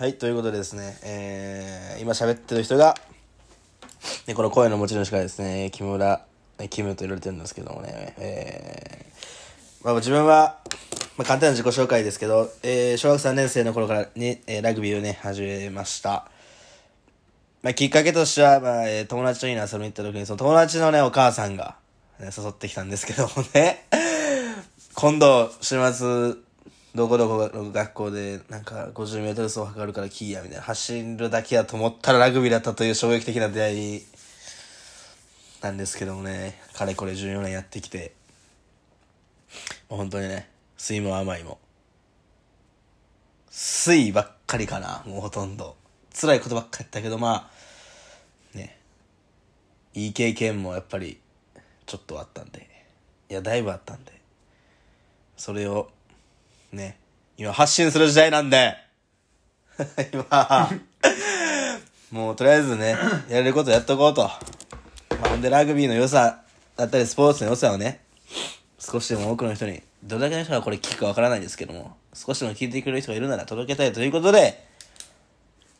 はい、ということでですね、えー、今喋ってる人が、ね、この声の持ち主からですね、木村、えキムと言われてるんですけどもね、えー、まあ自分は、まあ簡単な自己紹介ですけど、えー、小学3年生の頃からに、えー、ラグビーをね、始めました。まあきっかけとしては、まあ、えー友達といいな遊びに行った時に、その友達のね、お母さんが、ね、誘ってきたんですけどもね、今度、週末、どこどこの学校で、なんか、50メートル走測るからキーや、みたいな。走るだけやと思ったらラグビーだったという衝撃的な出会いなんですけどもね、かれこれ14年やってきて、もう本当にね、酸いも甘いも。酸ばっかりかな、もうほとんど。辛いことばっかりやったけど、まあ、ね、いい経験もやっぱり、ちょっとあったんで、いや、だいぶあったんで、それを、ね、今発信する時代なんで、今、もうとりあえずね、やれることやっとこうと。まあ、ほんでラグビーの良さだったりスポーツの良さをね、少しでも多くの人に、どれだけの人がこれ聞くかわからないですけども、少しでも聞いてくれる人がいるなら届けたいということで、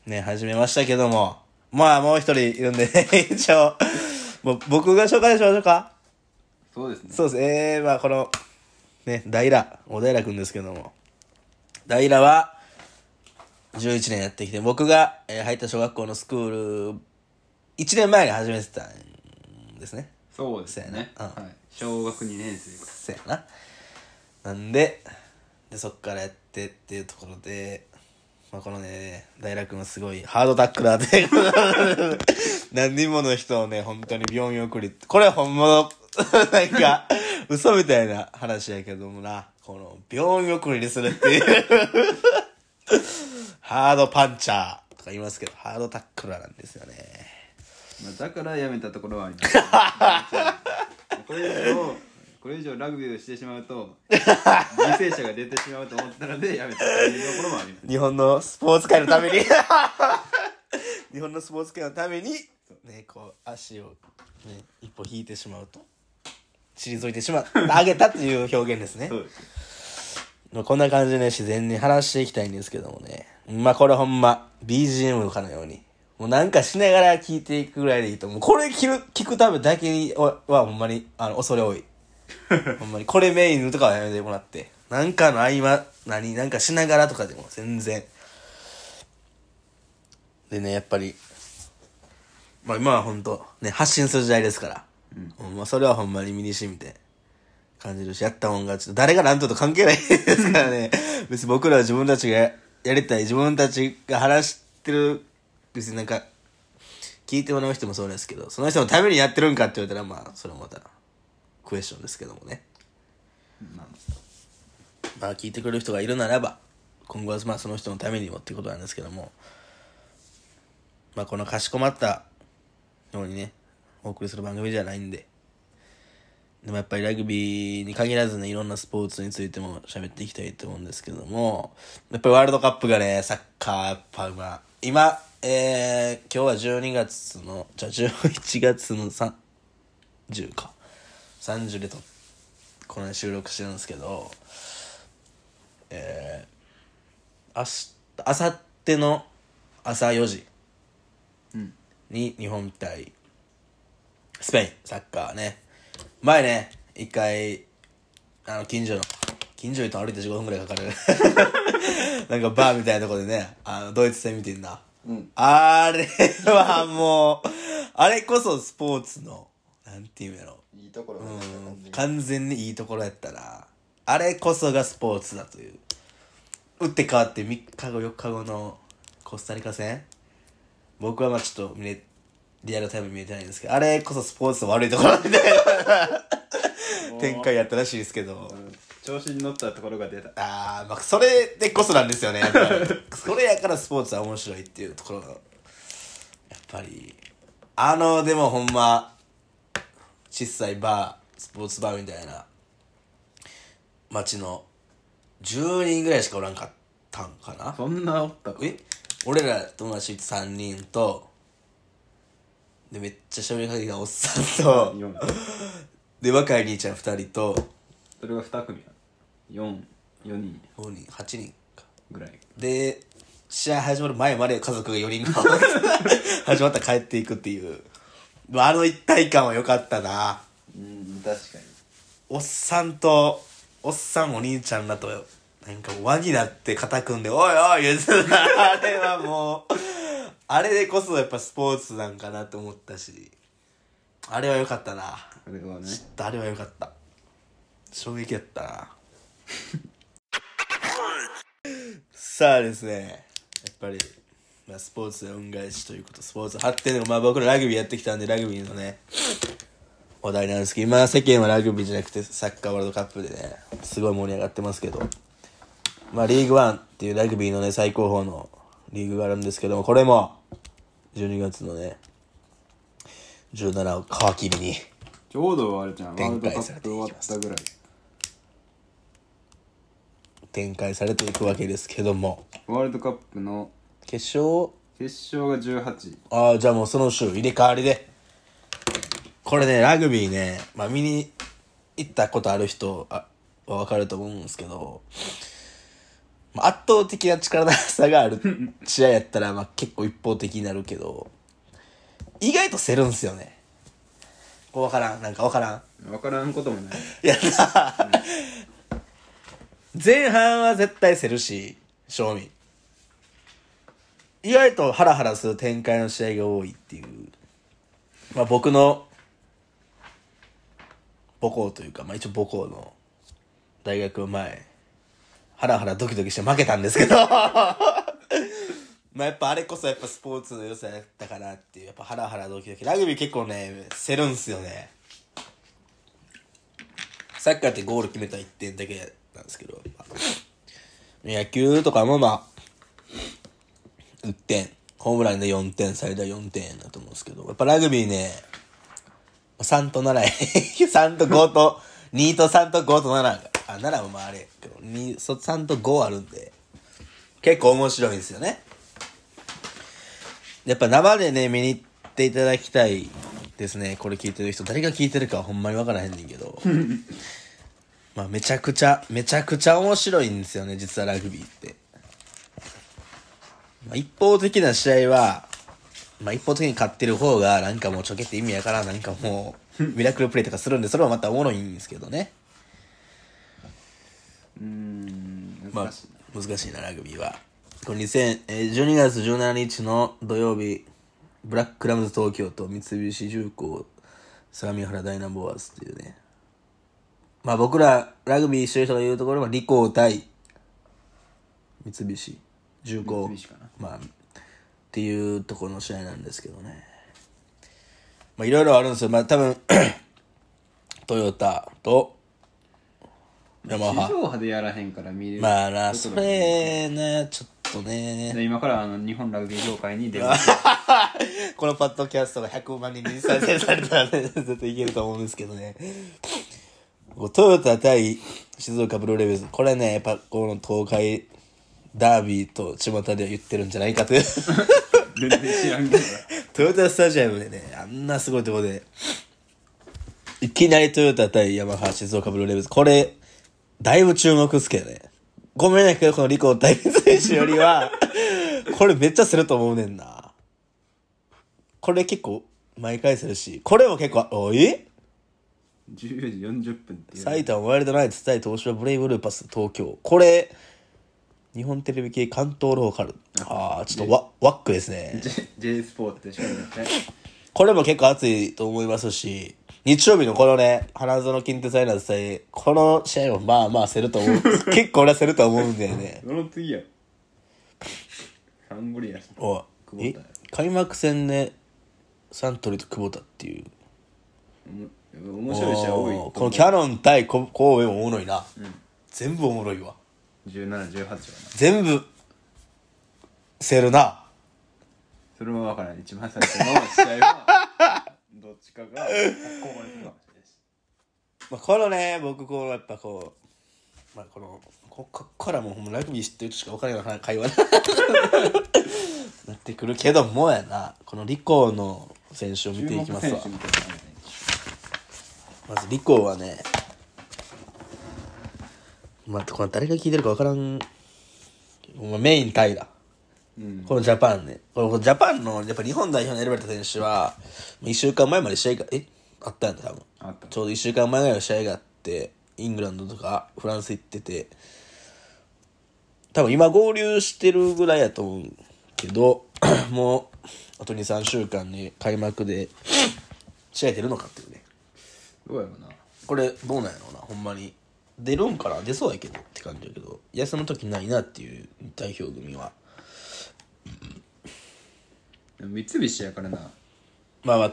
ね、始めましたけども、まあもう一人いるんで、ね、一応、もう僕が紹介しましょうか。そうですね。そうです。えー、まあこの、ね、平、小平くんですけども、平は、11年やってきて、僕が、えー入った小学校のスクール、1年前に始めてたんですね。そうですね。そうやなはい。小学2年生かせやな。なんで、で、そっからやってっていうところで、まあ、このね、大楽はすごいハードタックラーで、何人もの人をね、本当に病院送り、これは本物、なんか、嘘みたいな話やけどもな、この、病院送りにするっていう、ハードパンチャーとか言いますけど、ハードタックラーなんですよね。まあ、だからやめたところはあります。これ以上、これ以上ラグビーをしてしまうと、犠牲者が出てしまうと思ったのでやめたというところもあります。日本のスポーツ界のために 日本のスポーツ界のためにねこう足を、ね、一歩引いてしまうと退いてしまう上げたという表現ですね。そうです。まあこんな感じでね自然に話していきたいんですけどもね。まあこれほんま BGM かのようにもうなんかしながら聞いていくぐらいでいいと思う。これ聞く聞くためだけにははほんまにあの恐れ多い。ほんまに。これメインとかはやめてもらって。なんかの合間何なんかしながらとかでも全然。でねやっぱりまあ今は本当ね発信する時代ですから、うん。まあ、それはほんまに身に染みて感じるしやったもんがちょっと。誰が何とと関係ないですからね。別に僕らは自分たちがやりたい自分たちが話してる別になんか聞いてもらう人もそうですけどその人のためにやってるんかって言われたらまあそれもまたクエスチョンですけどもね。まあ、まあ聞いてくれる人がいるならば今後はまあその人のためにもっていうことなんですけども。まあこのかしこまったようにねお送りする番組じゃないんででもやっぱりラグビーに限らずねいろんなスポーツについても喋っていきたいと思うんですけどもやっぱりワールドカップがねサッカーやっぱ今今えー、今日は12月のじゃあ11月の30か30でとこの辺収録してるんですけどえー、明日あさっての朝4時。に日本対スペインサッカーね。前ね一回あの近所の近所にと歩いて15分ぐらいかかる。なんかバーみたいなとこでねあのドイツ戦見てんな、うん。あれはもうあれこそスポーツのなんていうんやろ。いいところうん。完全に。いいところやったな。あれこそがスポーツだという。打って変わって3日後4日後のコスタリカ戦。僕はまあちょっと見れリアルタイム見れてないんですけどあれこそスポーツの悪いところみたいな展開やったらしいですけど。調子に乗ったところが出た。ああまあそれでこそなんですよねやっぱり。それやからスポーツは面白いっていうところがやっぱり。あのでもほんま小さいバースポーツバーみたいな街の10人ぐらいしかおらんかったんかな。そんなおったか。え？俺ら友達3人とでめっちゃ喋りかけたおっさんと四で若い兄ちゃん2人とそれが2組や。4、4人5人8人かぐらい。で試合始まる前まで家族が4人が 始まったら帰っていくっていう。まああの一体感は良かったな。うん確かにおっさんと、おっさんお兄ちゃんらと、なんか輪になって肩組んで、おいおい言ってた。あれはもう、あれでこそやっぱスポーツなんかなと思ったし、あれは良かったな。あれはねちょっとあれは良かった。衝撃やったな。さあですね、やっぱり、まあ、スポーツで恩返しということ、スポーツ発展でも、まあ僕らラグビーやってきたんで、ラグビーのね、話題なんですけど、今世間はラグビーじゃなくてサッカーワールドカップでね、すごい盛り上がってますけど、まあリーグワンっていうラグビーのね、最高峰のリーグがあるんですけども、これも、12月のね、17を皮切りに、ちょうどあれじゃんワー展ルドカップ終わったぐらい。展開されていくわけですけども。ワールドカップの決勝決勝が18ああじゃあもうその週入れ替わりで。これねラグビーね、まあ、見に行ったことある人あは分かると思うんですけど、まあ、圧倒的な力の差がある試合やったら、まあ、結構一方的になるけど意外と競るんすよね。こう分からん。なんか分からん。分からんこともない。いやな、前半は絶対競るし正味。意外とハラハラする展開の試合が多いっていう。まあ僕の母校というかまあ一応母校の大学前ハラハラドキドキして負けたんですけど。まあやっぱあれこそやっぱスポーツの良さやったかなっていうやっぱハラハラドキドキ。ラグビー結構ね競るんすよね。サッカーってゴール決めた1点だけなんですけど、野球とかもまあ、1点、ホームランで4点、最大4点だと思うんですけど、やっぱラグビーね、3と7、3と5と、2と3と5と7、あ、7もまああれけど、3と5あるんで、結構面白いんですよね。やっぱ生でね、見に行っていただきたいですね。これ聞いてる人。誰が聞いてるかはほんまに分からへんねんけど。まあめちゃくちゃ、めちゃくちゃ面白いんですよね、実はラグビーって。まあ、一方的な試合は、まあ一方的に勝ってる方がなんかもうちょけって意味やからなんかもう、ミラクルプレイとかするんで、それはまたおもろいんですけどね。うーんま難しいな、あ、難しいな、ラグビーは。この2000、えー12月17日の土曜日、ブラックラムズ東京と三菱重工相模原ダイナボアーズっていうね。まあ僕ら、ラグビーしてる人が言うところは、リコー対三菱重工。まあ、っていうところの試合なんですけどね。まあいろいろあるんですよ。まあ多分、トヨタと、地。上波でやらへんから見れるまあな、それね、ちょっとね。で今からあの日本ラグビー協会に出ます このパッドキャストが100万人に再生されたらね、絶対いけると思うんですけどね。トヨタ対静岡ブルーレベルズ。これね、やっぱこの東海ダービーと巷では言ってるんじゃないかという。全然知らんけど トヨタスタジアムでね、あんなすごいとこで、いきなりトヨタ対ヤマハ静岡ブルーレベルズ。これ、だいぶ注目っすけどね。ごめんねけど、このリコ対三菱よりは、これめっちゃすると思うねんな。これ結構、毎回するし、これも結構、おえ10時40分って埼玉ワイルドナイツ対東芝ブレイブルーパス東京。これ、日本テレビ系関東ローカル。ああ、ちょっとワワックですね。J, J スポーツでしょ絶対これも結構熱いと思いますし、日曜日のこのね、花園近鉄アイナーズ対、この試合もまあまあせると思う。結構俺はせると思うんだよね。その次や？サンゴリアスおえ？開幕戦でサントリーと久保田っていう。面白い試合多いこのキャノン対こ神戸もおもろいな。ん全部おもろいわ。1718はな全部、せるな。それも分からない一番最初の試合はどっちかがここまで来るかもしれないしまあ、このね、僕こう、やっぱこう、まあこの、ここっからもうほんまラグビー知ってる人しか分からない会話に なってくるけどもやな、このリコーの選手を見ていきますわ。まずリコーはね、まあ、これ誰が聞いてるか分からん、まあ、メインタイだ。うんこのジャパンね。このジャパンの、やっぱ日本代表に選ばれた選手は、1週間前まで試合が、え？あったんだ、多分。あったちょうど1週間前ぐらいの試合があって、イングランドとかフランス行ってて、多分今合流してるぐらいやと思うけど、もう、あと2、3週間に開幕で、試合出るのかっていうね。どうやろうなこれ、どうなんやろうな、ほんまに。出るんかな出そうやけどって感じやけど、休む時ないなっていう代表組は。三菱やからな。まあまあ、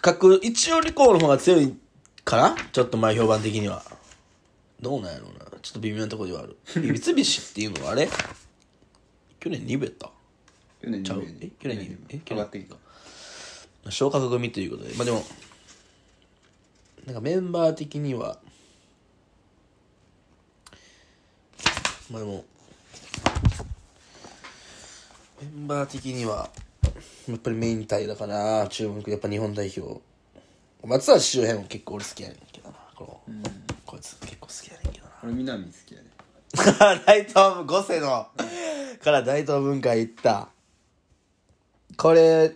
各、一応リコーの方が強いかな？ちょっと前評判的には。どうなんやろうな。ちょっと微妙なところではある。三菱っていうのはあれ？去年2部やった？去年ちゃう？二部え去年2部え？去年？上がってきた。昇格組ということで。まあでも、なんかメンバー的には、まあでも、メンバー的には、やっぱりメイン体だかな、注目、やっぱ日本代表。松橋周辺も結構俺好きやねんけどな。この、こいつ結構好きやねんけどな。俺南好きやで 大東文五世のから大東文化行った。これ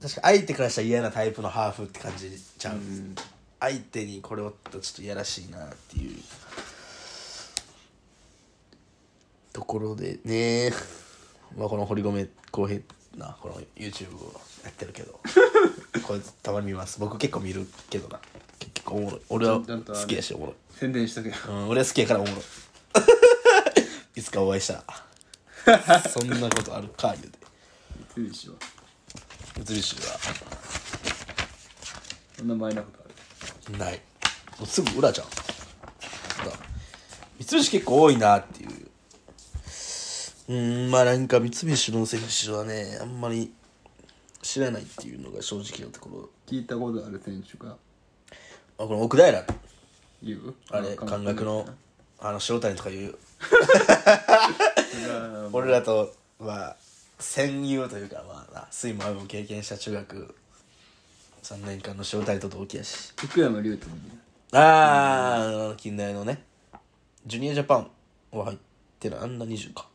確か相手からしたら嫌なタイプのハーフって感じちゃう、相手にこれおったらちょっといやらしいなっていう。ところでね。まあこの堀米浩平なこの YouTube をやってるけど。これたまに見ます。僕結構見るけどな。結構おもろい。俺は好きやしおもろい。宣伝しとけよ。うん、俺は好きやからおもろい。いつかお会いしたら。そんなことあるか言うて。三菱は？三菱は。そんな前なことある？ない。もうすぐ裏じゃん。だ三菱結構多いなっていうんまあなんか三菱の選手はねあんまり知らないっていうのが正直なところ。聞いたことある選手が。あこの奥平。言う？あれ感覚のあの塩谷とかいう？俺俺らとまあ戦友というかまあな水も雨も経験した中学3年間の招待と同期やし。福山龍斗もねああ近代のね。ジュニアジャパンは入ってないあんな20か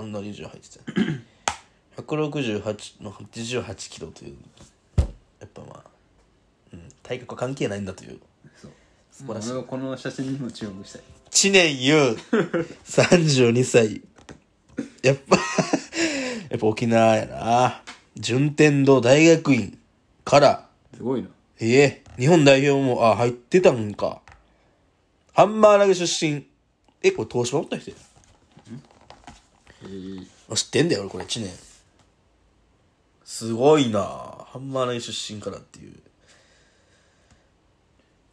あんな20入ってたよ168の88キロという。やっぱまあ、うん、体格は関係ないんだという。そう。素晴らしい。俺はこの写真にも注目したい。知念優。32歳やっぱ やっぱ沖縄やな。順天堂大学院から。すごいな。ええ日本代表もあ入ってたんか。ハンマー投げ出身。えこれ東芝おった人やえー、あ知ってんだよ俺これ知念すごいなハンマー投げ出身からっていう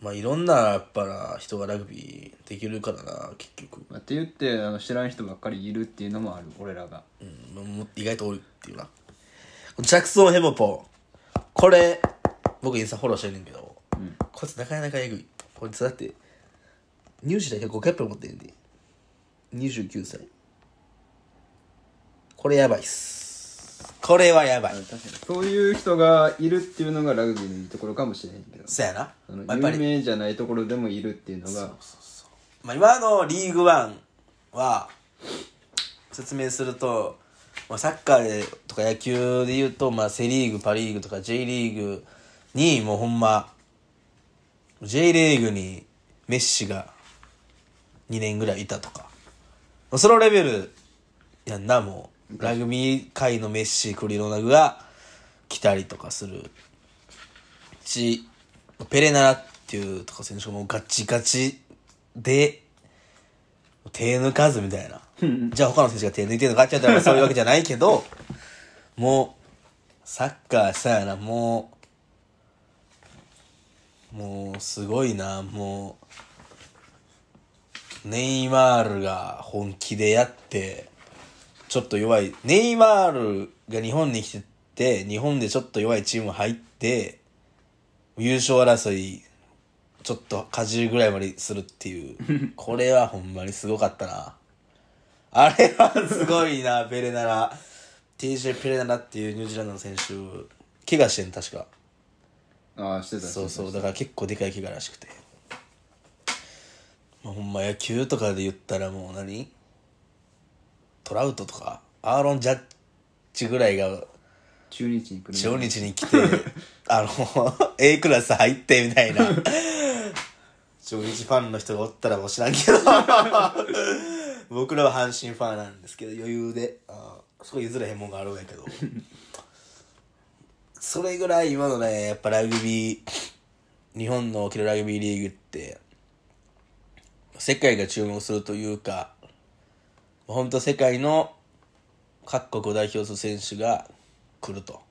まあいろんなやっぱな人がラグビーできるからな結局まあ、って言ってあの知らん人ばっかりいるっていうのもある俺らがうん、も意外とおるっていうな。ジャクソン・ヘモポ。これ、僕インスタフォローしてんねんけど、んこいつなかなかえぐい。こいつだって、入試だけ5キャップ持ってんで。29歳。これやばいっす。これはやばい。確かに。そういう人がいるっていうのがラグビーのいいところかもしれへんけど。そやな。あのまあやっぱり、有名じゃないところでもいるっていうのが。まあ、今のリーグワンは、説明すると、まあ、サッカーでとか野球で言うと、まあ、セ・リーグパ・リーグとか J リーグにもうほんま J リーグにメッシが2年ぐらいいたとか。そのレベルやんなもうラグビー界のメッシクリロナグが来たりとかするしペレナラっていうとか選手がもうガチガチで手抜かずみたいな。じゃあ他の選手が手抜いてるのかって言ったらそういうわけじゃないけど もうサッカーさやなもうもうすごいな。もうネイマールが本気でやってちょっと弱い。ネイマールが日本に来てて日本でちょっと弱いチーム入って優勝争いちょっとかじるぐらいまでするっていう。これはほんまにすごかったな。あれはすごいな ペレナラ。TJ ペレナラっていうニュージーランドの選手怪我してん確か。ああしてたそうそうだから結構でかい怪我らしくて、まあ、ほんま野球とかで言ったらもう何？トラウトとかアーロン・ジャッジぐらいが中日に来る。中日に来て あの A クラス入ってみたいな。中日ファンの人がおったらもう知らんけど。僕らは阪神ファンなんですけど余裕で。あーそこ譲れへんもんがあるんやけど。それぐらい今のねやっぱラグビー日本の起きるラグビーリーグって世界が注目するというか本当世界の各国を代表する選手が来ると。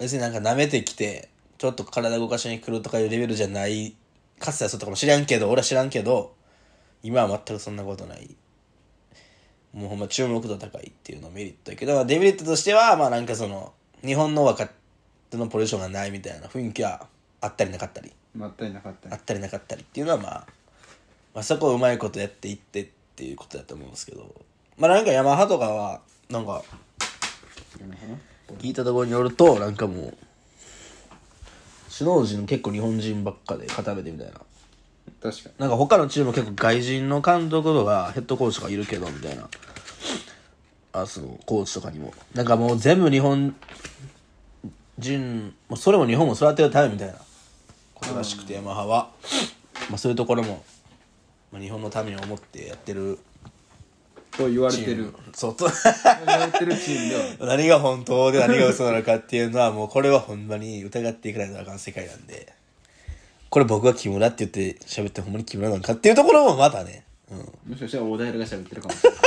別になんか舐めてきてちょっと体動かしに来るとかいうレベルじゃないかつてはそうとかも知らんけど俺は知らんけど今は全くそんなことない。もうほんま注目度高いっていうのメリットやけどデメリットとしてはまあなんかその日本の若手のポジションがないみたいな雰囲気はあったりなかったり。まったりなかったあったりなかったりっていうのはまあ、まあ、そこをうまいことやっていってっていうことだと思うんですけど。まあなんかヤマハとかはなんか聞いたところによるとなんかもう首脳陣結構日本人ばっかで固めてみたいな。確かに。なんか他のチームも結構外人の監督とかヘッドコーチとかいるけどみたいな。あそのコーチとかにも。なんかもう全部日本人もうそれも日本を育てるためみたいなことらしくてヤマハは、まあ、そういうところも、まあ、日本のために思ってやってると言われてる。そう。と言われてるチームでは 何が本当で何が嘘なのかっていうのはもうこれはほんまに疑っていかないとあかん世界なんで。これ僕が木村って言って喋ってほんまに木村なのかっていうところもまたね、うん、もしかしたら大平が喋ってるかもしれない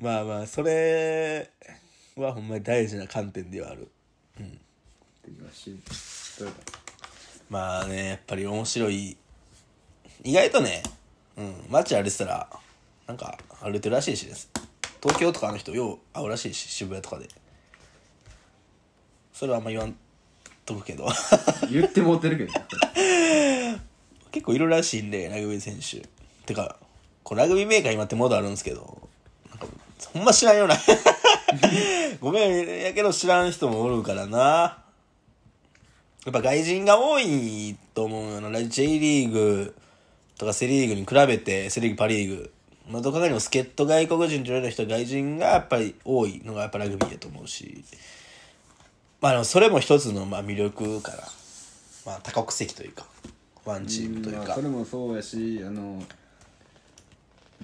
まあまあそれはほんまに大事な観点ではある。うのは知るどうだまあねやっぱり面白い意外とねうん街歩いてたらなんか歩いてるらしいしです。東京とかの人よう会うらしいし渋谷とかで。それはあんま言わんとくけど。言ってもうてるけど。ね 結構いるらしいんでラグビー選手。てかこうラグビーメーカー今ってモードあるんですけどなんかほんま知らんような。ごめんやけど知らん人もおるからな。やっぱ外人が多いと思うよな。J リーグとかセ・リーグに比べてセ・リーグパ・リーグまあどこかにも助っ人外国人と言われる人外人がやっぱり多いのがやっぱラグビーやと思うし。まあでもそれも一つのまあ魅力からまあ多国籍というかワンチームというか。まあそれもそうやしあの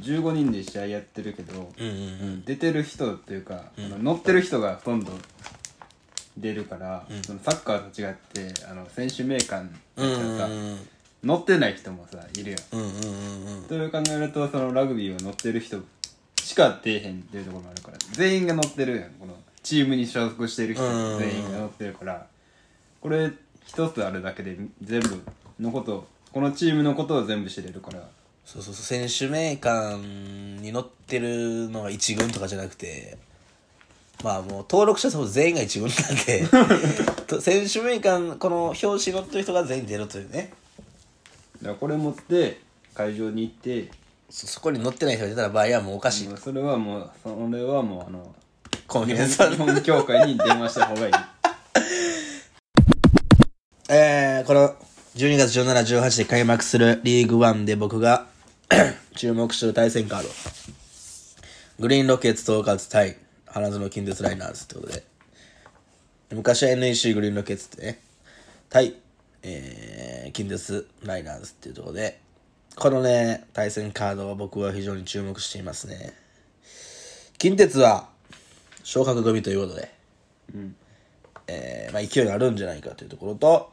15人で試合やってるけど、うんうんうん。出てる人っていうか、あの乗ってる人がほとんど出るから、そのサッカーと違ってあの選手名鑑だうんったらさ、うん乗ってない人もさいるやん。うんうんうんうん。という考えるとそのラグビーを乗ってる人しか出えへんっていうところもあるから。全員が乗ってるやん。このチームに所属してる人うん。全員が乗ってるから。これ一つあるだけで全部のことこのチームのことを全部知れるから。そうそうそう。選手名鑑に載ってるのが一軍とかじゃなくてまあもう登録者数全員が一軍なんで。と選手名鑑この表紙に載ってる人が全員出るというね。だからこれ持って会場に行ってそそこに載ってない人が出たら場合はもうおかしい、もうそれはもうそれはもうあのコンフィン日本協会に電話した方がいい。えー、この12月17、18で開幕するリーグワンで僕が 注目してる対戦カード。グリーンロケッツ統括対花園近鉄ライナーズってことで。昔は NEC グリーンロケッツってね、対、えー、近鉄ライナーズっていうところで、このね、対戦カードは僕は非常に注目していますね。近鉄は昇格組ということで、うんえーまあ、勢いがあるんじゃないかというところと、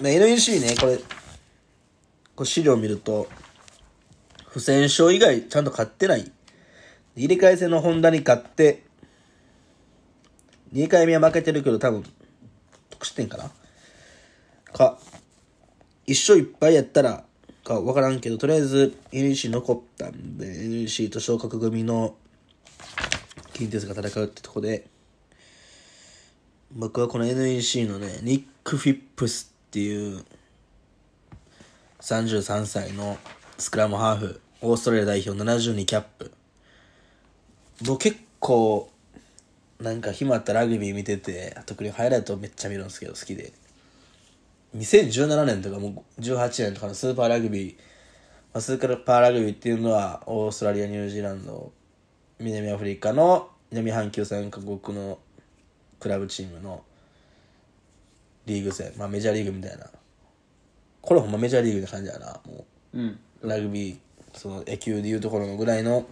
まあ、NEC ね、これ、これ資料を見ると、不戦勝以外ちゃんと勝ってない。入れ替え戦のホンダに勝って、2回目は負けてるけど多分、得失点かなか、一勝一敗やったら、か分からんけど、とりあえず NEC 残ったんで、NEC と昇格組の近鉄が戦うってとこで、僕はこの NEC のね、ニック・フィップスっていう33歳のスクラムハーフ、オーストラリア代表72キャップ。僕結構、なんか暇あったらラグビー見てて、特にハイライトめっちゃ見るんですけど好きで。2017年とかもう18年とかのスーパーラグビー、まあ、スーパーラグビーっていうのはオーストラリア、ニュージーランド南アフリカの南半球3カ国のクラブチームのリーグ戦まあメジャーリーグみたいな。これほんまメジャーリーグって感じやなもう。ん。うラグビーその野球でいうところのぐらいの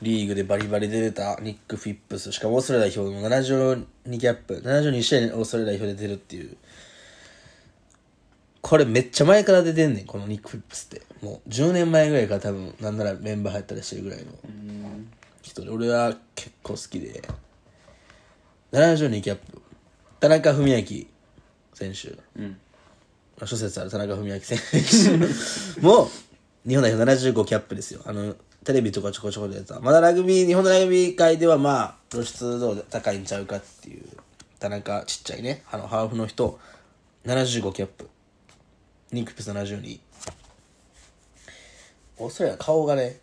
リーグでバリバリで出たニック・フィップス。しかもオーストラリア代表の72キャップ72試合にオーストラリア代表で出るっていうこれめっちゃ前から出てんねんこのニック・フィップスって。もう10年前ぐらいから多分なんならメンバー入ったりしてるぐらいの人で。俺は結構好きで。72キャップ田中文明選手。うん。まあ諸説ある田中文明選手。も日本代表75キャップですよ。あのテレビとかちょこちょこでやつはまだラグビー日本のラグビー界ではまあ露出度高いんちゃうかっていう。田中ちっちゃいね。あのハーフの人。75キャップニックピス72オーストラリア顔がね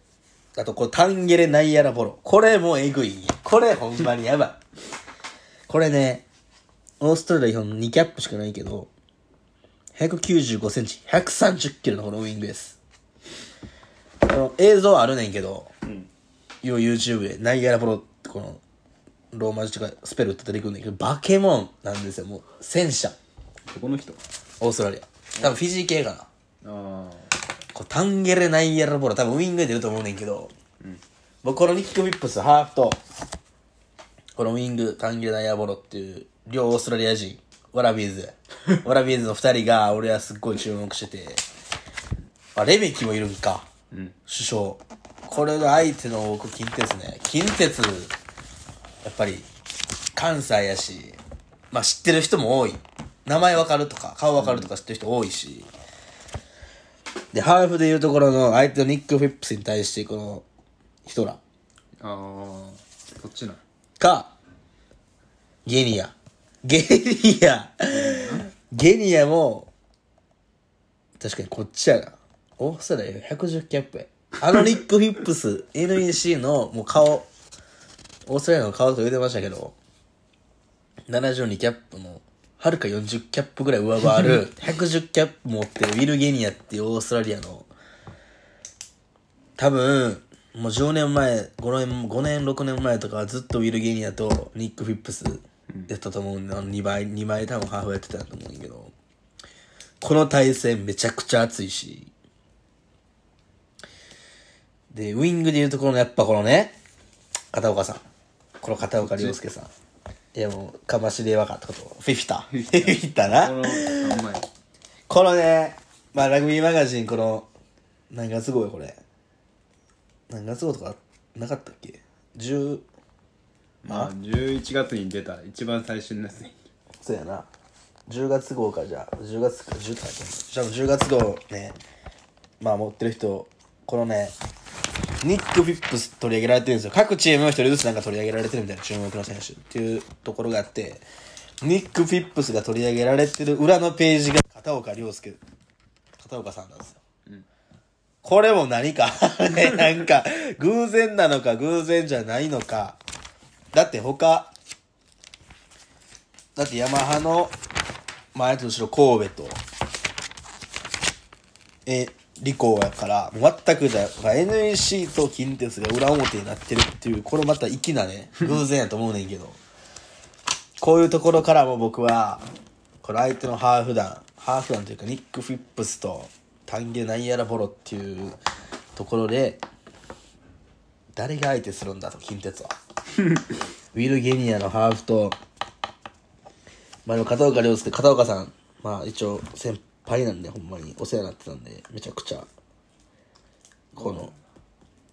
あとこれタンゲレナイアラボロこれもうえぐいんやこれほんまにやばいこれねオーストラリアの2キャップしかないけど195センチ、130キロのこのウイングです。この映像あるねんけど、んよう YouTube で、ナイアラボロってこの、ローマ字とかスペルって出てくるんだけど、バケモンなんですよ、もう、戦車。どこの人？オーストラリア。多分フィジー系かな。ああこうタンゲレナイアラボロ、多分ウイングで出ると思うねんけど、僕このニック・ウィップス、ハーフと、このウイング、タンゲレナイアラボロっていう、両オーストラリア人、ワラビーズ。ワラビーズの二人が、俺はすっごい注目してて、あ、レメキもいるんか。うん首相。これが相手の僕、近鉄ね。近鉄、やっぱり、関西やし、まあ知ってる人も多い。名前わかるとか、顔わかるとか知ってる人多いし。で、ハーフでいうところの相手のニック・フィップスに対して、この人らああそっちなか、ゲニア。ゲニア。ゲニアも、確かにこっちやな。オーストラリア110キャップや。あのニック・フィップス、NEC のもう顔、オーストラリアの顔と言うてましたけど、72キャップの、はるか40キャップぐらい上回る、110キャップ持ってるウィル・ゲニアっていうオーストラリアの、多分、もう10年前、5年、5年、6年前とかはずっとウィル・ゲニアとニック・フィップスやったと思うんで、あの2倍、2倍多分ハーフやってたと思うんだけど、この対戦めちゃくちゃ熱いし、で、ウィングでいうところのやっぱこのね、片岡さん。この片岡亮介さん。いやもう、かましで分かったこと？フィフィタ。フィフィタな？この3枚このね、まあラグビーマガジン、この、何月号よ、これ。何月号とかなかったっけ ?10、まあ11月に出た一番最初のやつにそうやな。10月号か、じゃあ。10月か、10って書いてあるじゃあ10月号ね、まあ持ってる人、このね、ニック・フィップス取り上げられてるんですよ。各チームの一人ずつなんか取り上げられてるみたいな注目の選手っていうところがあって、ニック・フィップスが取り上げられてる裏のページが片岡亮介、片岡さんなんですよ。これも何か ね、なんか、偶然なのか偶然じゃないのか。だって他、だってヤマハの前と後ろ神戸と、え、リコーやから、全くじゃ、NEC と近鉄が裏表になってるっていう、これまた粋なね、偶然やと思うねんけど、こういうところからも僕は、この相手のハーフ団、ハーフ団というかニック・フィップスとタンゲ・ナイアラ・ボロっていうところで、誰が相手するんだと、近鉄は。ウィル・ゲニアのハーフと、まあ片岡亮介、片岡さん、まあ一応先輩なんで、ほんまにお世話になってたんで、めちゃくちゃ、この、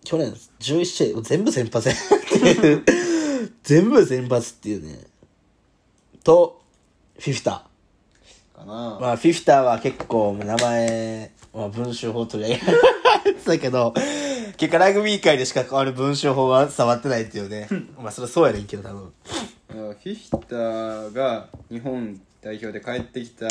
去年11試合全部先発やっていう全部先発っていうね。と、フィフタ。かなまあ、フィフタは結構名前、まあ、文章法取り上げられてたけど、結果ラグビー界でしか変わる文章法は伝わってないっていうね。まあ、それはそうやねんけど、多分。フィフィタが日本代表で帰ってきた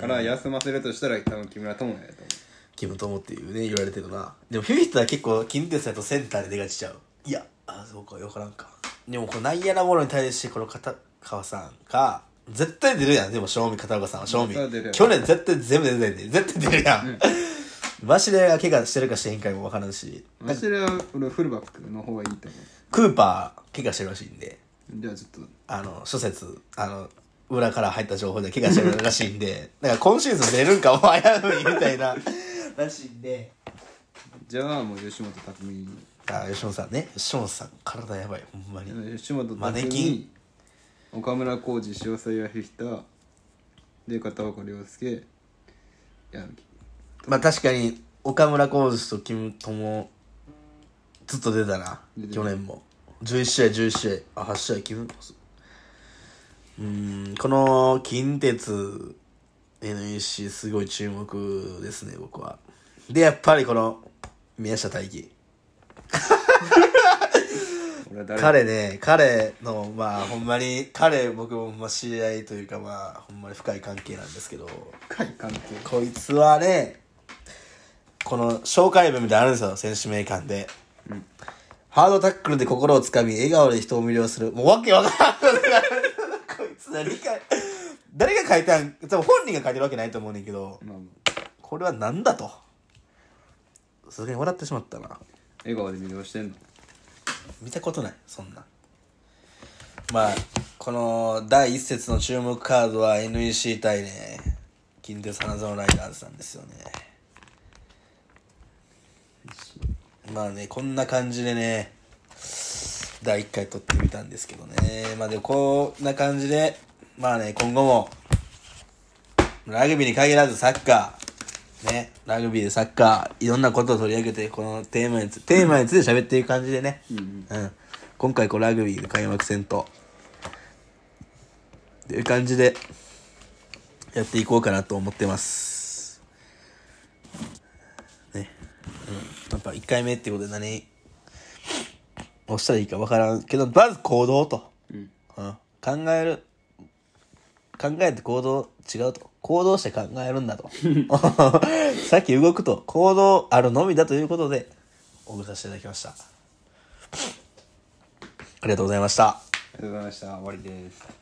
から休ませるとしたら多分木村智也だと思キムトモっていうね、言われてるな。でも、フィフィタは結構、近鉄だとセンターで出がちちゃう。いや、あ、そうか、よからんか。でも、この内野なものに対して、この片川さんが、絶対出るやん。でも、正味、片岡さんは正味去年絶対全部出てんねん。絶対出るやん。バシレが怪我してるかしてへんかも分からんしマシレは俺フルバックの方がいいと思クーパー怪我してるらしいんでうじゃあちょっとあの諸説あの裏から入った情報で怪我してるらしいんで だから今シーズン出るんかも危ういみたいな。らしいんで。じゃあもう吉本拓実あ吉本さんね。吉本さん体やばいほんまに。吉本マネキ拓実岡村浩二塩沢彌仁で片岡亮介矢吹。まあ確かに岡村浩二とキム友ずっと出たな。去年も。11試合11試合あ8試合キムうーんこの近鉄 NEC すごい注目ですね僕は。でやっぱりこの宮下大輝。彼ね彼のまあほんまに彼僕もまあ知り合いというかまあほんまに深い関係なんですけど。深い関係？こいつはねこの紹介文みたいなのあるんですよ選手名鑑で、うん。ハードタックルで心をつかみ笑顔で人を魅了する。もうわけわからん何？か 誰が書いたん？多分本人が書いてるわけないと思うねんけど。まあこれは何だと。さすがに笑ってしまったな。笑顔で魅了してんの？見たことないそんな。まあこの第一節の注目カードは NEC 対ね近鉄花園ライダーズなんですよね。まあねこんな感じでね第1回撮ってみたんですけどね。まあでもこんな感じでまあね今後もラグビーに限らずサッカーねラグビーでサッカーいろんなことを取り上げてこのテーマにつテーマについて喋っていく感じでね、うんうん、今回こうラグビーの開幕戦とっていう感じでやっていこうかなと思ってます。ね、うん、やっぱ1回目ってことで何押したらいいか分からんけどまず行動と、うん。うん、考える。考えて行動違うと。行動して考えるんだと。さっき動くと。行動あるのみだということで送らせていただきました。ありがとうございました。ありがとうございました。終わりです